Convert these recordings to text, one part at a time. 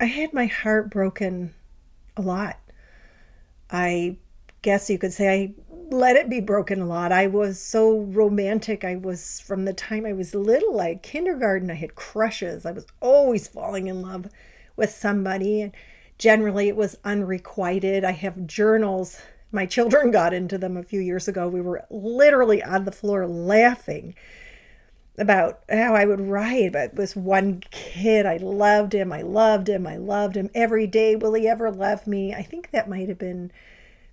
I had my heart broken a lot. I guess you could say I let it be broken a lot. I was so romantic. I was from the time I was little, like kindergarten, I had crushes. I was always falling in love with somebody. And generally, it was unrequited. I have journals. My children got into them a few years ago. We were literally on the floor laughing about how I would write about this one kid. I loved him. I loved him. I loved him every day. Will he ever love me? I think that might have been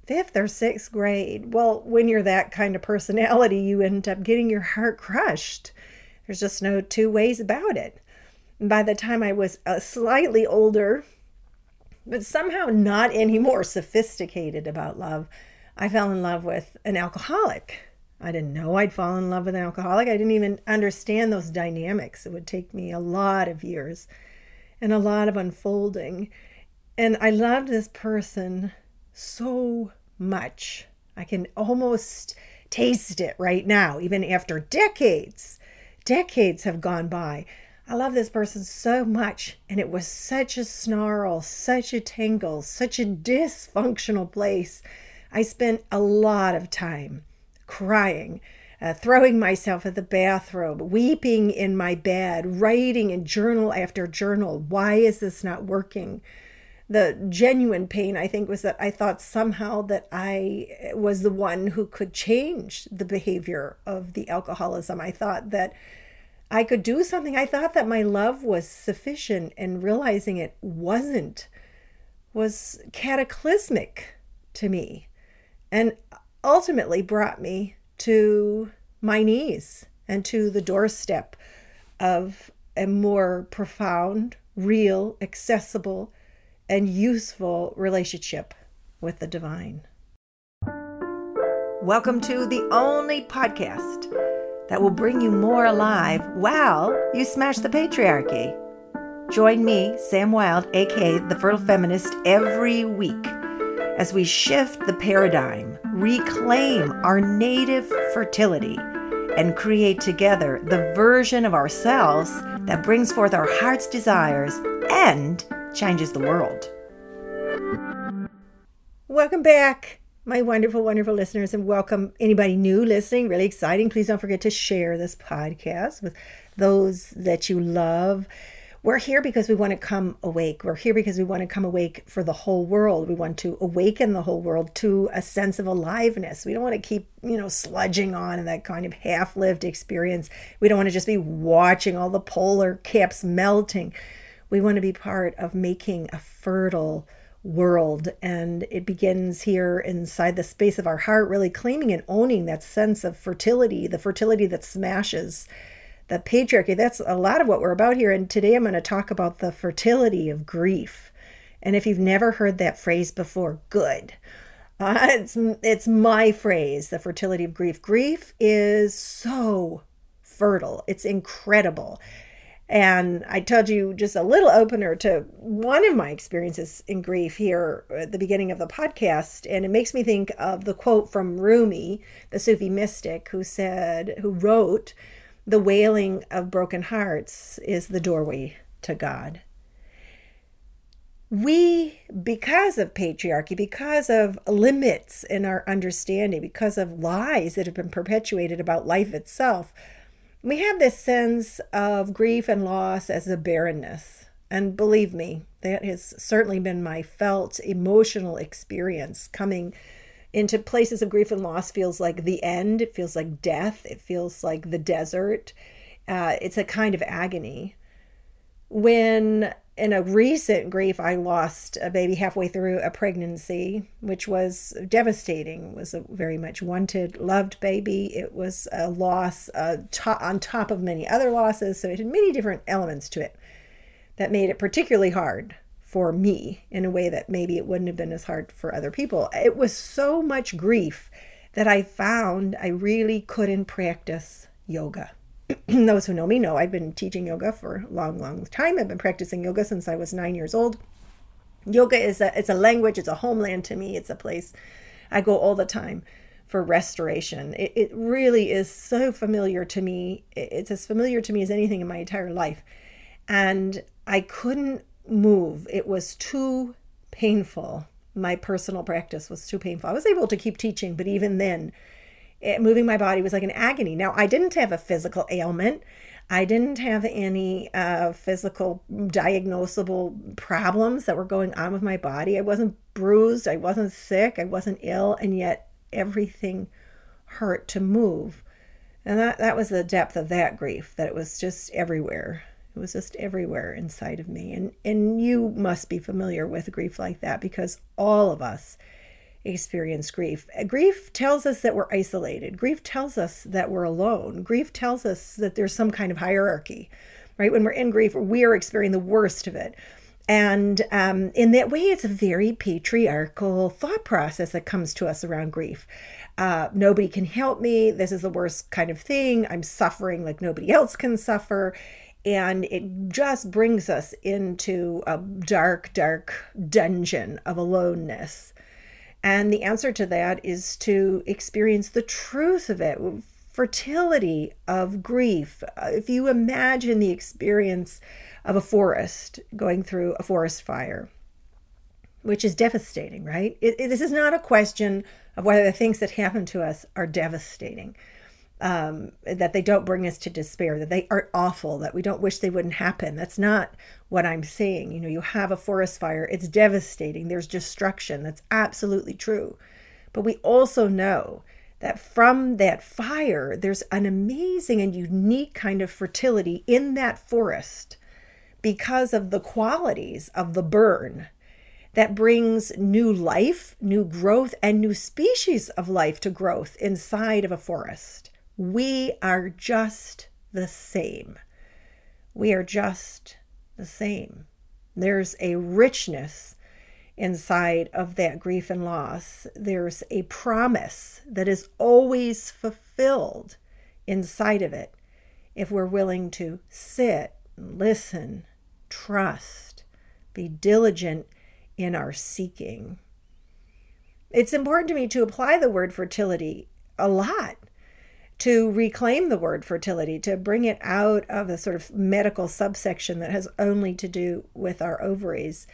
fifth or sixth grade. Well, when you're that kind of personality, you end up getting your heart crushed. There's just no two ways about it. by the time I was a slightly older, but somehow not any more sophisticated about love, I fell in love with an alcoholic. I didn't know I'd fall in love with an alcoholic. I didn't even understand those dynamics. It would take me a lot of years and a lot of unfolding. And I loved this person so much. I can almost taste it right now, even after decades. Decades have gone by. I love this person so much, and it was such a snarl, such a tangle, such a dysfunctional place. I spent a lot of time crying, uh, throwing myself at the bathrobe, weeping in my bed, writing in journal after journal. Why is this not working? the genuine pain i think was that i thought somehow that i was the one who could change the behavior of the alcoholism i thought that i could do something i thought that my love was sufficient and realizing it wasn't was cataclysmic to me and ultimately brought me to my knees and to the doorstep of a more profound real accessible and useful relationship with the divine. Welcome to the only podcast that will bring you more alive while you smash the patriarchy. Join me, Sam Wilde, aka The Fertile Feminist, every week as we shift the paradigm, reclaim our native fertility, and create together the version of ourselves that brings forth our heart's desires and changes the world. Welcome back, my wonderful, wonderful listeners, and welcome anybody new listening. Really exciting. Please don't forget to share this podcast with those that you love. We're here because we want to come awake. We're here because we want to come awake for the whole world. We want to awaken the whole world to a sense of aliveness. We don't want to keep, you know, sludging on in that kind of half lived experience. We don't want to just be watching all the polar caps melting. We want to be part of making a fertile world. And it begins here inside the space of our heart, really claiming and owning that sense of fertility, the fertility that smashes the patriarchy. That's a lot of what we're about here. And today I'm going to talk about the fertility of grief. And if you've never heard that phrase before, good. Uh, it's it's my phrase, the fertility of grief. Grief is so fertile. It's incredible. And I told you just a little opener to one of my experiences in grief here at the beginning of the podcast. And it makes me think of the quote from Rumi, the Sufi mystic, who said, who wrote, The wailing of broken hearts is the doorway to God. We, because of patriarchy, because of limits in our understanding, because of lies that have been perpetuated about life itself, we have this sense of grief and loss as a barrenness. And believe me, that has certainly been my felt emotional experience coming into places of grief and loss feels like the end. It feels like death. It feels like the desert. Uh, it's a kind of agony. When in a recent grief, I lost a baby halfway through a pregnancy, which was devastating. It was a very much wanted, loved baby. It was a loss uh, to- on top of many other losses, so it had many different elements to it that made it particularly hard for me in a way that maybe it wouldn't have been as hard for other people. It was so much grief that I found I really couldn't practice yoga. those who know me know I've been teaching yoga for a long, long time. I've been practicing yoga since I was nine years old. Yoga is a it's a language, it's a homeland to me, it's a place I go all the time for restoration. It, it really is so familiar to me. It's as familiar to me as anything in my entire life. And I couldn't move. It was too painful. My personal practice was too painful. I was able to keep teaching, but even then, it, moving my body was like an agony. Now, I didn't have a physical ailment. I didn't have any uh, physical diagnosable problems that were going on with my body. I wasn't bruised. I wasn't sick. I wasn't ill. And yet everything hurt to move. And that, that was the depth of that grief, that it was just everywhere. It was just everywhere inside of me. And, and you must be familiar with grief like that because all of us experience grief. Grief tells us that we're isolated. Grief tells us that we're alone. Grief tells us that there's some kind of hierarchy, right? When we're in grief, we are experiencing the worst of it. And um, in that way, it's a very patriarchal thought process that comes to us around grief. Uh, nobody can help me. This is the worst kind of thing. I'm suffering like nobody else can suffer. And it just brings us into a dark, dark dungeon of aloneness. And the answer to that is to experience the truth of it, fertility of grief. Uh, if you imagine the experience of a forest going through a forest fire, which is devastating, right? It, it, this is not a question of whether the things that happen to us are devastating um, that they don't bring us to despair, that they aren't awful, that we don't wish they wouldn't happen. That's not what I'm saying. You know, you have a forest fire, it's devastating, there's destruction. That's absolutely true. But we also know that from that fire, there's an amazing and unique kind of fertility in that forest because of the qualities of the burn that brings new life, new growth, and new species of life to growth inside of a forest. We are just the same. We are just the same. There's a richness inside of that grief and loss. There's a promise that is always fulfilled inside of it if we're willing to sit, listen, trust, be diligent in our seeking. It's important to me to apply the word fertility a lot to reclaim the word fertility, to bring it out of a sort of medical subsection that has only to do with our ovaries,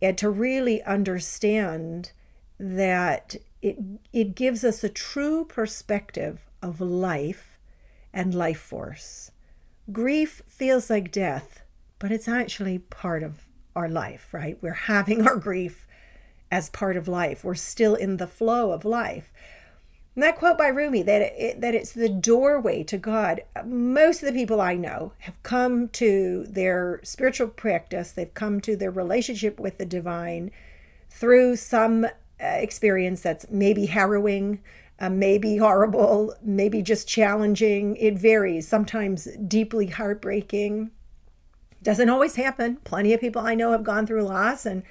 and to really understand that it, it gives us a true perspective of life and life force. Grief feels like death, but it's actually part of our life, right? We're having our grief as part of life. We're still in the flow of life. And that quote by Rumi that it, that it's the doorway to God. Most of the people I know have come to their spiritual practice. They've come to their relationship with the divine through some uh, experience that's maybe harrowing, uh, maybe horrible, maybe just challenging. It varies. Sometimes deeply heartbreaking. Doesn't always happen. Plenty of people I know have gone through loss and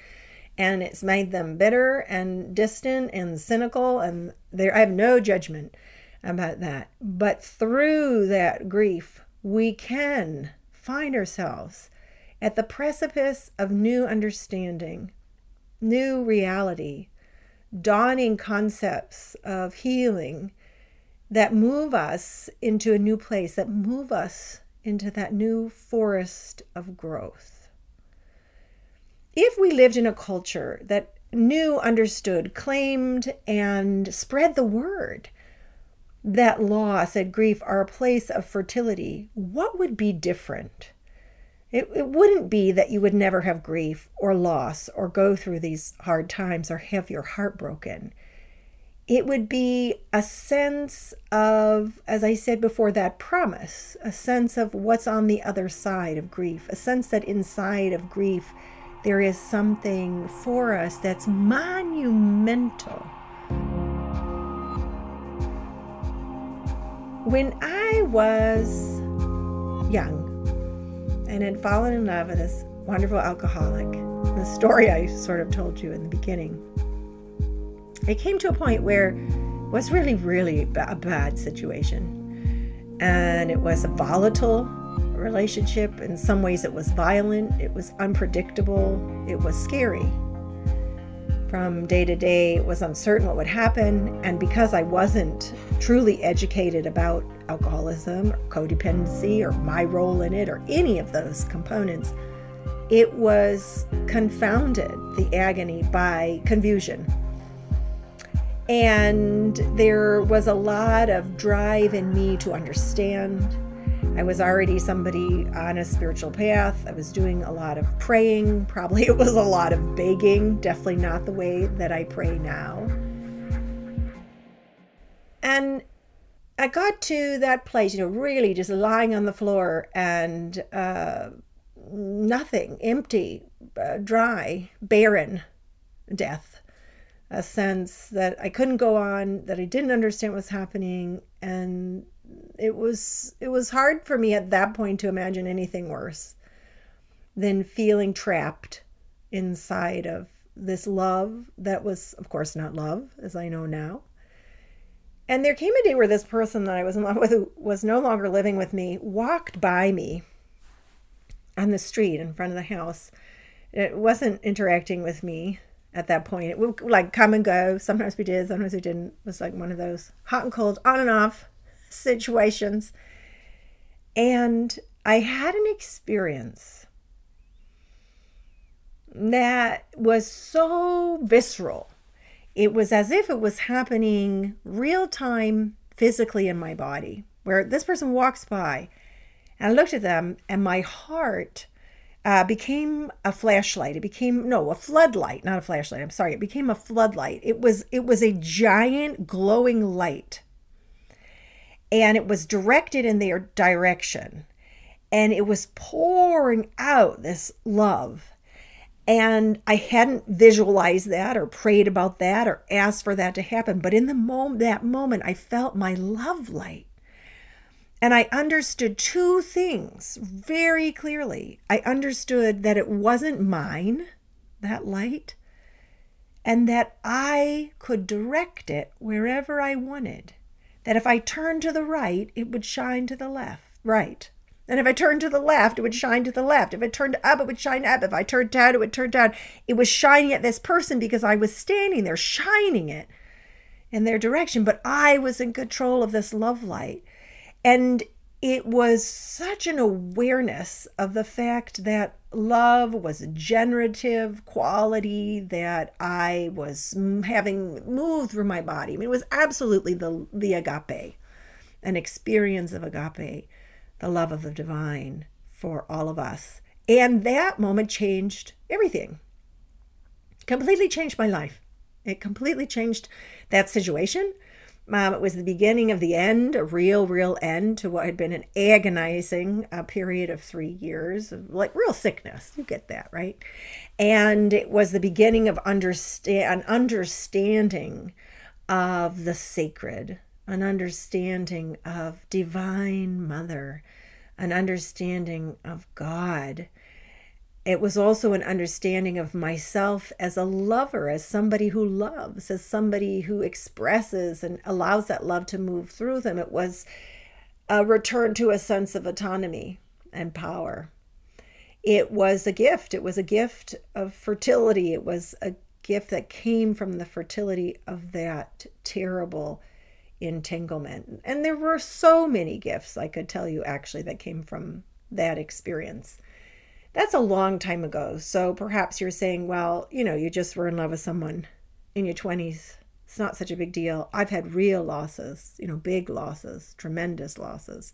and it's made them bitter and distant and cynical and there I have no judgment about that. But through that grief, we can find ourselves at the precipice of new understanding, new reality, dawning concepts of healing that move us into a new place, that move us into that new forest of growth if we lived in a culture that knew, understood, claimed, and spread the word that loss and grief are a place of fertility, what would be different? It, it wouldn't be that you would never have grief or loss or go through these hard times or have your heart broken. It would be a sense of, as I said before, that promise, a sense of what's on the other side of grief, a sense that inside of grief, there is something for us that's monumental. When I was young and had fallen in love with this wonderful alcoholic, the story I sort of told you in the beginning, it came to a point where it was really, really a bad situation. And it was a volatile relationship. In some ways, it was violent, it was unpredictable, it was scary. From day to day, it was uncertain what would happen. And because I wasn't truly educated about alcoholism or codependency or my role in it or any of those components, it was confounded, the agony, by confusion. And there was a lot of drive in me to understand. I was already somebody on a spiritual path. I was doing a lot of praying. Probably it was a lot of begging, definitely not the way that I pray now. And I got to that place, you know, really just lying on the floor and uh, nothing, empty, uh, dry, barren death. A sense that I couldn't go on, that I didn't understand what's happening, and it was it was hard for me at that point to imagine anything worse than feeling trapped inside of this love that was, of course, not love, as I know now. And there came a day where this person that I was in love with, who was no longer living with me, walked by me on the street in front of the house. It wasn't interacting with me at that point. It would like come and go. Sometimes we did, sometimes we didn't. It was like one of those hot and cold, on and off situations. And I had an experience that was so visceral. It was as if it was happening real time physically in my body, where this person walks by and I looked at them, and my heart uh, became a flashlight. It became no a floodlight, not a flashlight. I'm sorry. It became a floodlight. It was it was a giant glowing light, and it was directed in their direction, and it was pouring out this love. And I hadn't visualized that or prayed about that or asked for that to happen. But in the moment, that moment, I felt my love light and I understood two things very clearly. I understood that it wasn't mine, that light, and that I could direct it wherever I wanted. That if I turned to the right, it would shine to the left, right. And if I turned to the left, it would shine to the left. If I turned up, it would shine up. If I turned down, it would turn down. It was shining at this person because I was standing there, shining it in their direction. But I was in control of this love light. And it was such an awareness of the fact that love was a generative quality that I was mm, having moved through my body. I mean, it was absolutely the, the agape, an experience of agape, the love of the divine for all of us. And that moment changed everything, completely changed my life. It completely changed that situation um, it was the beginning of the end, a real, real end to what had been an agonizing uh, period of three years of like real sickness. You get that, right? And it was the beginning of understand an understanding of the sacred, an understanding of divine mother, an understanding of God it was also an understanding of myself as a lover, as somebody who loves, as somebody who expresses and allows that love to move through them. It was a return to a sense of autonomy and power. It was a gift. It was a gift of fertility. It was a gift that came from the fertility of that terrible entanglement. And there were so many gifts I could tell you actually that came from that experience that's a long time ago. So perhaps you're saying, well, you know, you just were in love with someone in your 20s. It's not such a big deal. I've had real losses, you know, big losses, tremendous losses.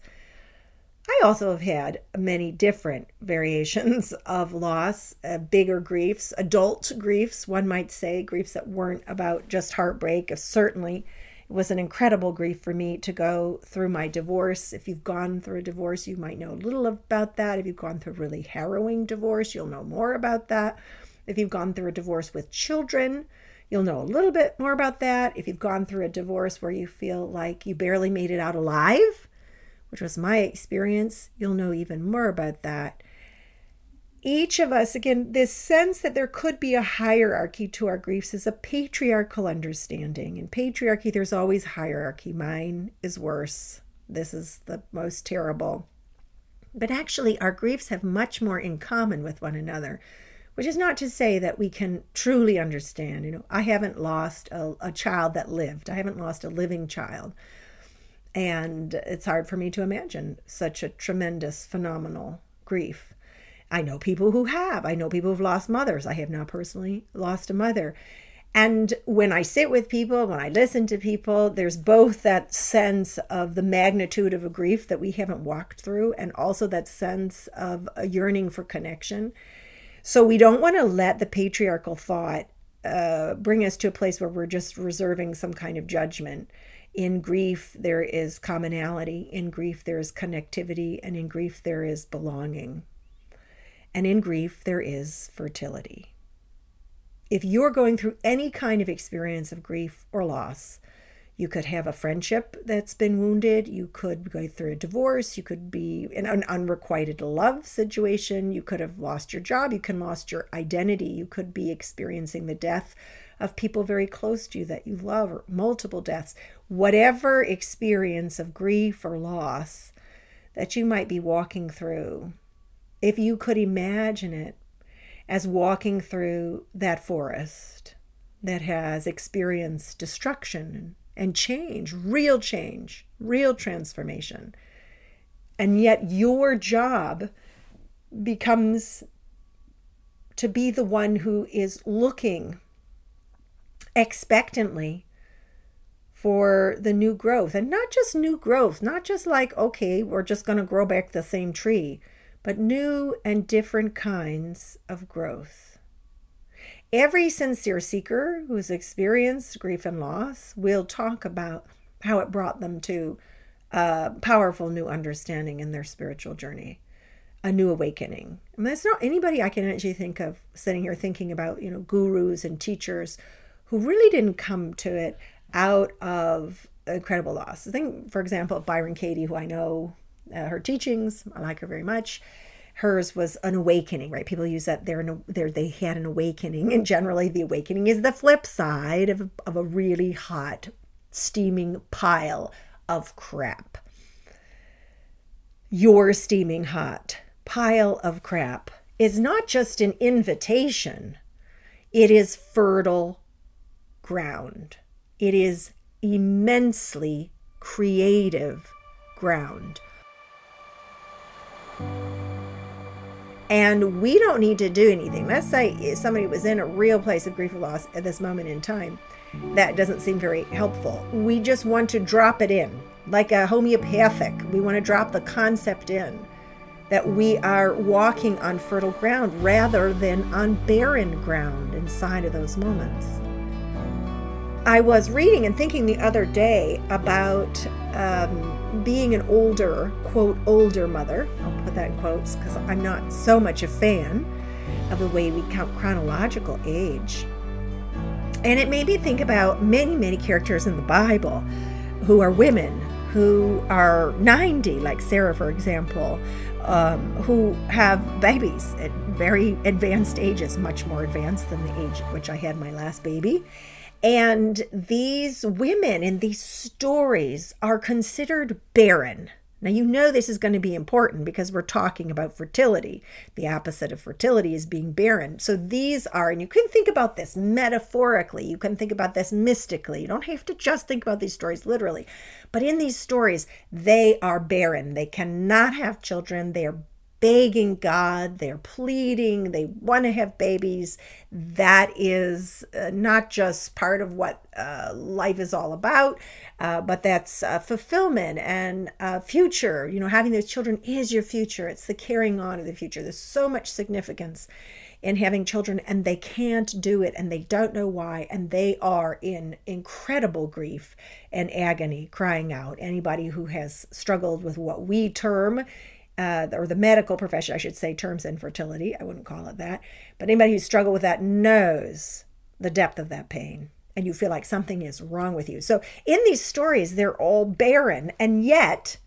I also have had many different variations of loss, uh, bigger griefs, adult griefs, one might say, griefs that weren't about just heartbreak, certainly it was an incredible grief for me to go through my divorce. If you've gone through a divorce, you might know a little about that. If you've gone through a really harrowing divorce, you'll know more about that. If you've gone through a divorce with children, you'll know a little bit more about that. If you've gone through a divorce where you feel like you barely made it out alive, which was my experience, you'll know even more about that each of us, again, this sense that there could be a hierarchy to our griefs is a patriarchal understanding. In patriarchy, there's always hierarchy. Mine is worse. This is the most terrible. But actually, our griefs have much more in common with one another, which is not to say that we can truly understand. You know, I haven't lost a, a child that lived, I haven't lost a living child. And it's hard for me to imagine such a tremendous, phenomenal grief I know people who have. I know people who've lost mothers. I have not personally lost a mother. And when I sit with people, when I listen to people, there's both that sense of the magnitude of a grief that we haven't walked through, and also that sense of a yearning for connection. So we don't want to let the patriarchal thought uh, bring us to a place where we're just reserving some kind of judgment. In grief, there is commonality. In grief, there is connectivity. And in grief, there is belonging. And in grief, there is fertility if you're going through any kind of experience of grief or loss, you could have a friendship that's been wounded. You could go through a divorce. You could be in an unrequited love situation. You could have lost your job. You can lost your identity. You could be experiencing the death of people very close to you that you love, or multiple deaths. Whatever experience of grief or loss that you might be walking through, if you could imagine it as walking through that forest that has experienced destruction and change, real change, real transformation. And yet your job becomes to be the one who is looking expectantly for the new growth and not just new growth, not just like, okay, we're just going to grow back the same tree, but new and different kinds of growth. Every sincere seeker who's experienced grief and loss will talk about how it brought them to a powerful new understanding in their spiritual journey, a new awakening. And that's not anybody I can actually think of sitting here thinking about, you know, gurus and teachers who really didn't come to it out of incredible loss. I think, for example, Byron Katie, who I know uh, her teachings. I like her very much. Hers was an awakening, right? People use that they're, they're they had an awakening, and generally the awakening is the flip side of, of a really hot, steaming pile of crap. Your steaming hot pile of crap is not just an invitation, it is fertile ground. It is immensely creative ground. And we don't need to do anything. Let's say somebody was in a real place of grief or loss at this moment in time. That doesn't seem very helpful. We just want to drop it in, like a homeopathic. We want to drop the concept in that we are walking on fertile ground rather than on barren ground inside of those moments. I was reading and thinking the other day about um, being an older, quote, older mother. I'll put that in quotes because I'm not so much a fan of the way we count chronological age. And it made me think about many, many characters in the Bible who are women who are 90, like Sarah, for example, um, who have babies at very advanced ages, much more advanced than the age at which I had my last baby. And these women in these stories are considered barren. Now, you know this is going to be important because we're talking about fertility. The opposite of fertility is being barren. So, these are, and you can think about this metaphorically, you can think about this mystically. You don't have to just think about these stories literally. But in these stories, they are barren. They cannot have children. They are begging God, they're pleading, they want to have babies. That is uh, not just part of what uh, life is all about, uh, but that's uh, fulfillment and uh, future. You know, having those children is your future, it's the carrying on of the future. There's so much significance in having children, and they can't do it, and they don't know why, and they are in incredible grief and agony, crying out. Anybody who has struggled with what we term uh, or the medical profession, I should say, terms infertility. I wouldn't call it that. But anybody who's struggled with that knows the depth of that pain. And you feel like something is wrong with you. So in these stories, they're all barren. And yet,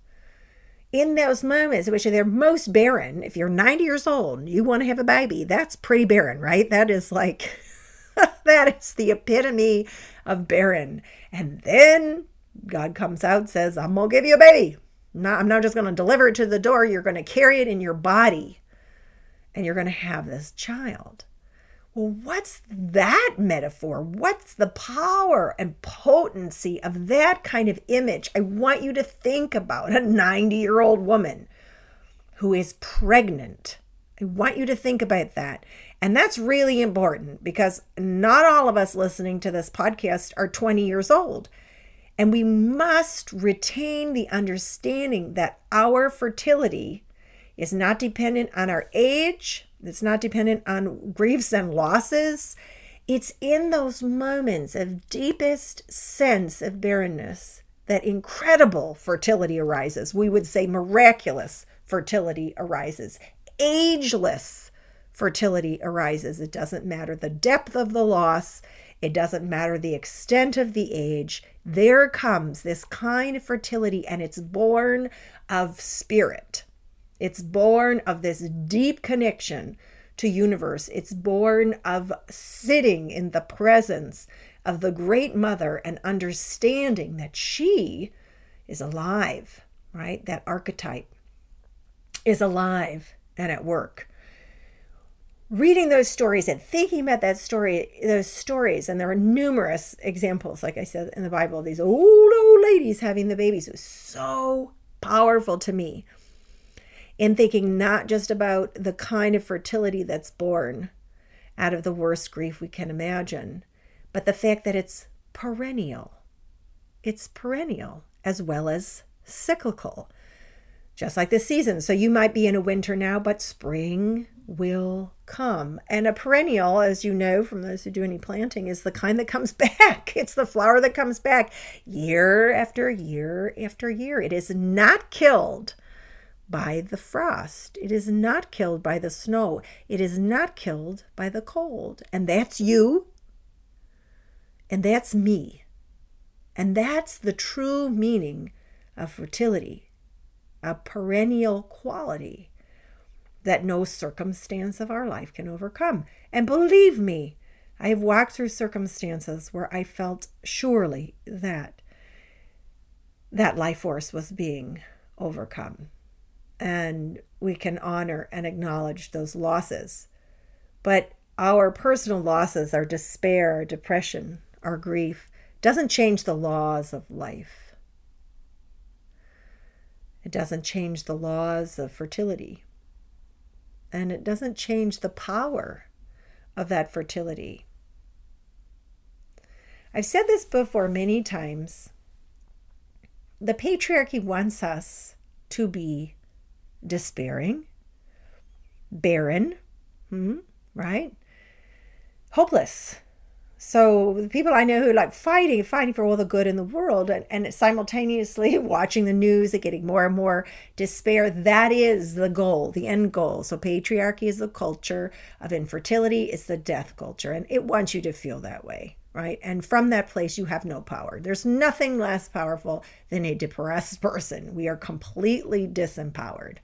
in those moments, which are they're most barren, if you're 90 years old and you want to have a baby, that's pretty barren, right? That is like, that is the epitome of barren. And then God comes out, says, I'm going to give you a baby. Not, I'm not just going to deliver it to the door. You're going to carry it in your body and you're going to have this child. Well, what's that metaphor? What's the power and potency of that kind of image? I want you to think about a 90 year old woman who is pregnant I want you to think about that. And that's really important because not all of us listening to this podcast are 20 years old. And we must retain the understanding that our fertility is not dependent on our age, it's not dependent on griefs and losses. It's in those moments of deepest sense of barrenness that incredible fertility arises. We would say miraculous fertility arises. Ageless fertility arises. It doesn't matter the depth of the loss, it doesn't matter the extent of the age. There comes this kind of fertility, and it's born of spirit. It's born of this deep connection to universe. It's born of sitting in the presence of the great mother and understanding that she is alive, right? That archetype is alive and at work. Reading those stories and thinking about that story, those stories, and there are numerous examples, like I said in the Bible, these old old ladies having the babies was so powerful to me in thinking not just about the kind of fertility that's born out of the worst grief we can imagine, but the fact that it's perennial. It's perennial as well as cyclical, just like the season. So you might be in a winter now, but spring will come. And a perennial, as you know from those who do any planting, is the kind that comes back. It's the flower that comes back year after year after year. It is not killed by the frost. It is not killed by the snow. It is not killed by the cold. And that's you. And that's me. And that's the true meaning of fertility a perennial quality that no circumstance of our life can overcome. And believe me, I have walked through circumstances where I felt surely that that life force was being overcome and we can honor and acknowledge those losses. But our personal losses, our despair, our depression, our grief, doesn't change the laws of life. It doesn't change the laws of fertility. And it doesn't change the power of that fertility. I've said this before many times. The patriarchy wants us to be despairing, barren, hmm, right? Hopeless. So the people I know who are like fighting, fighting for all the good in the world, and, and simultaneously watching the news and getting more and more despair. That is the goal, the end goal. So patriarchy is the culture of infertility. It's the death culture, and it wants you to feel that way right? And from that place, you have no power. There's nothing less powerful than a depressed person. We are completely disempowered.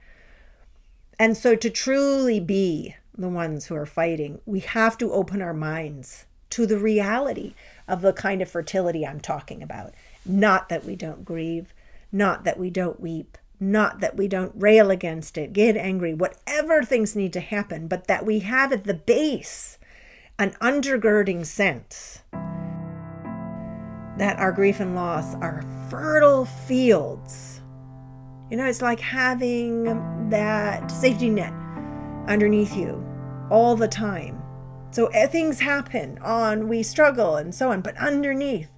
And so, to truly be the ones who are fighting, we have to open our minds to the reality of the kind of fertility I'm talking about. Not that we don't grieve, not that we don't weep, not that we don't rail against it, get angry, whatever things need to happen, but that we have at the base an undergirding sense that our grief and loss are fertile fields you know, it's like having that safety net underneath you all the time. So eh, things happen on, we struggle and so on, but underneath,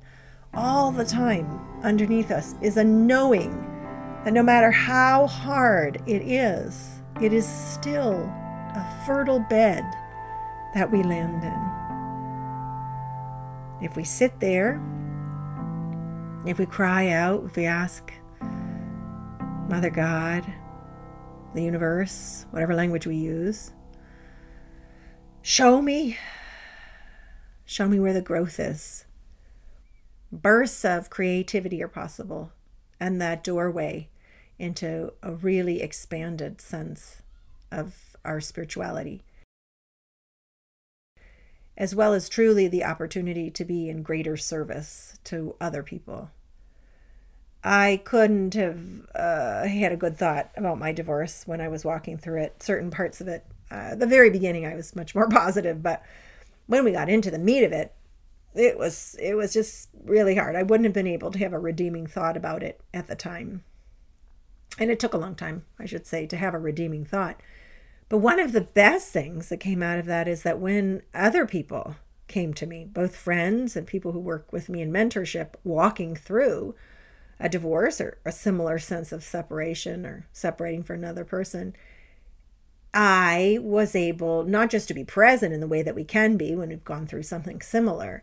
all the time, underneath us is a knowing that no matter how hard it is, it is still a fertile bed that we land in. If we sit there, if we cry out, if we ask, Mother God, the universe, whatever language we use. Show me. Show me where the growth is. Bursts of creativity are possible, and that doorway into a really expanded sense of our spirituality, as well as truly the opportunity to be in greater service to other people. I couldn't have uh, had a good thought about my divorce when I was walking through it. Certain parts of it, uh, the very beginning, I was much more positive, but when we got into the meat of it, it was it was just really hard. I wouldn't have been able to have a redeeming thought about it at the time, and it took a long time, I should say, to have a redeeming thought. But one of the best things that came out of that is that when other people came to me, both friends and people who work with me in mentorship, walking through a divorce or a similar sense of separation or separating for another person, I was able not just to be present in the way that we can be when we've gone through something similar,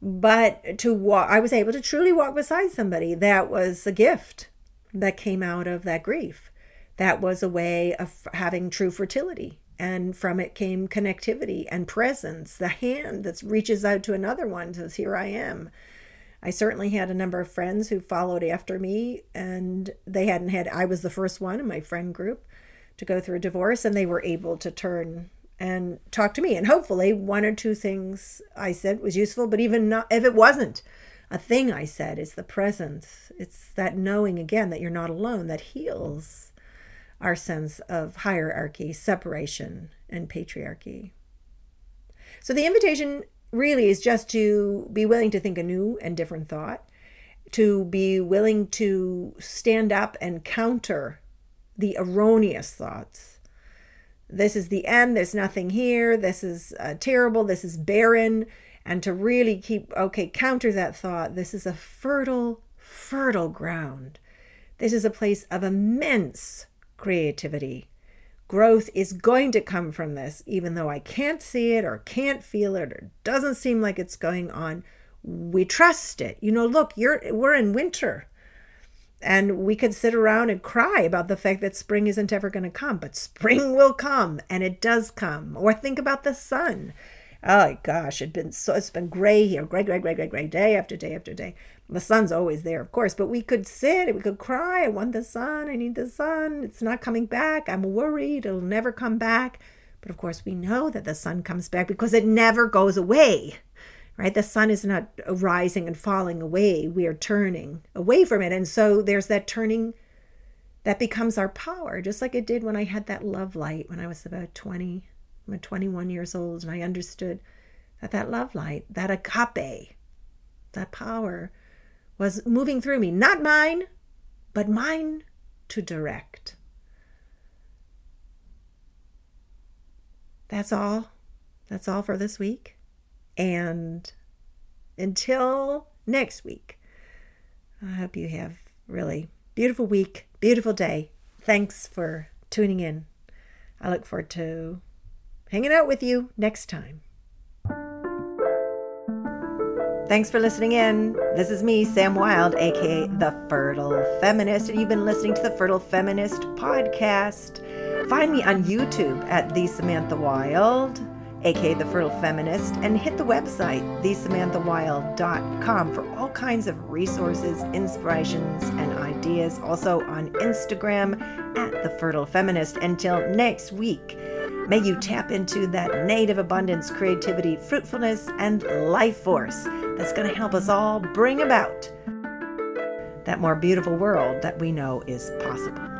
but to walk, I was able to truly walk beside somebody. That was a gift that came out of that grief. That was a way of having true fertility and from it came connectivity and presence the hand that reaches out to another one says here i am i certainly had a number of friends who followed after me and they hadn't had i was the first one in my friend group to go through a divorce and they were able to turn and talk to me and hopefully one or two things i said was useful but even not if it wasn't a thing i said is the presence it's that knowing again that you're not alone that heals our sense of hierarchy, separation, and patriarchy. So the invitation really is just to be willing to think a new and different thought, to be willing to stand up and counter the erroneous thoughts. This is the end, there's nothing here, this is uh, terrible, this is barren, and to really keep, okay, counter that thought. This is a fertile, fertile ground. This is a place of immense creativity. Growth is going to come from this, even though I can't see it or can't feel it or doesn't seem like it's going on. We trust it. You know, look, you're we're in winter. And we could sit around and cry about the fact that spring isn't ever going to come, but spring will come and it does come. Or think about the sun. Oh gosh, it's been so it's been gray here, gray, gray, gray, gray, gray, day after day after day. The sun's always there, of course, but we could sit, and we could cry. I want the sun. I need the sun. It's not coming back. I'm worried. It'll never come back. But of course, we know that the sun comes back because it never goes away, right? The sun is not rising and falling away. We are turning away from it. And so there's that turning that becomes our power, just like it did when I had that love light when I was about 20, I'm 21 years old, and I understood that that love light, that agape, that power was moving through me, not mine, but mine to direct. That's all. That's all for this week. And until next week, I hope you have really beautiful week, beautiful day. Thanks for tuning in. I look forward to hanging out with you next time. Thanks for listening in. This is me, Sam Wilde, aka The Fertile Feminist, and you've been listening to the Fertile Feminist podcast. Find me on YouTube at The Samantha Wilde, aka The Fertile Feminist, and hit the website, thesamanthawilde.com, for all kinds of resources, inspirations, and ideas. Also on Instagram at The Fertile Feminist. Until next week. May you tap into that native abundance, creativity, fruitfulness, and life force that's going to help us all bring about that more beautiful world that we know is possible.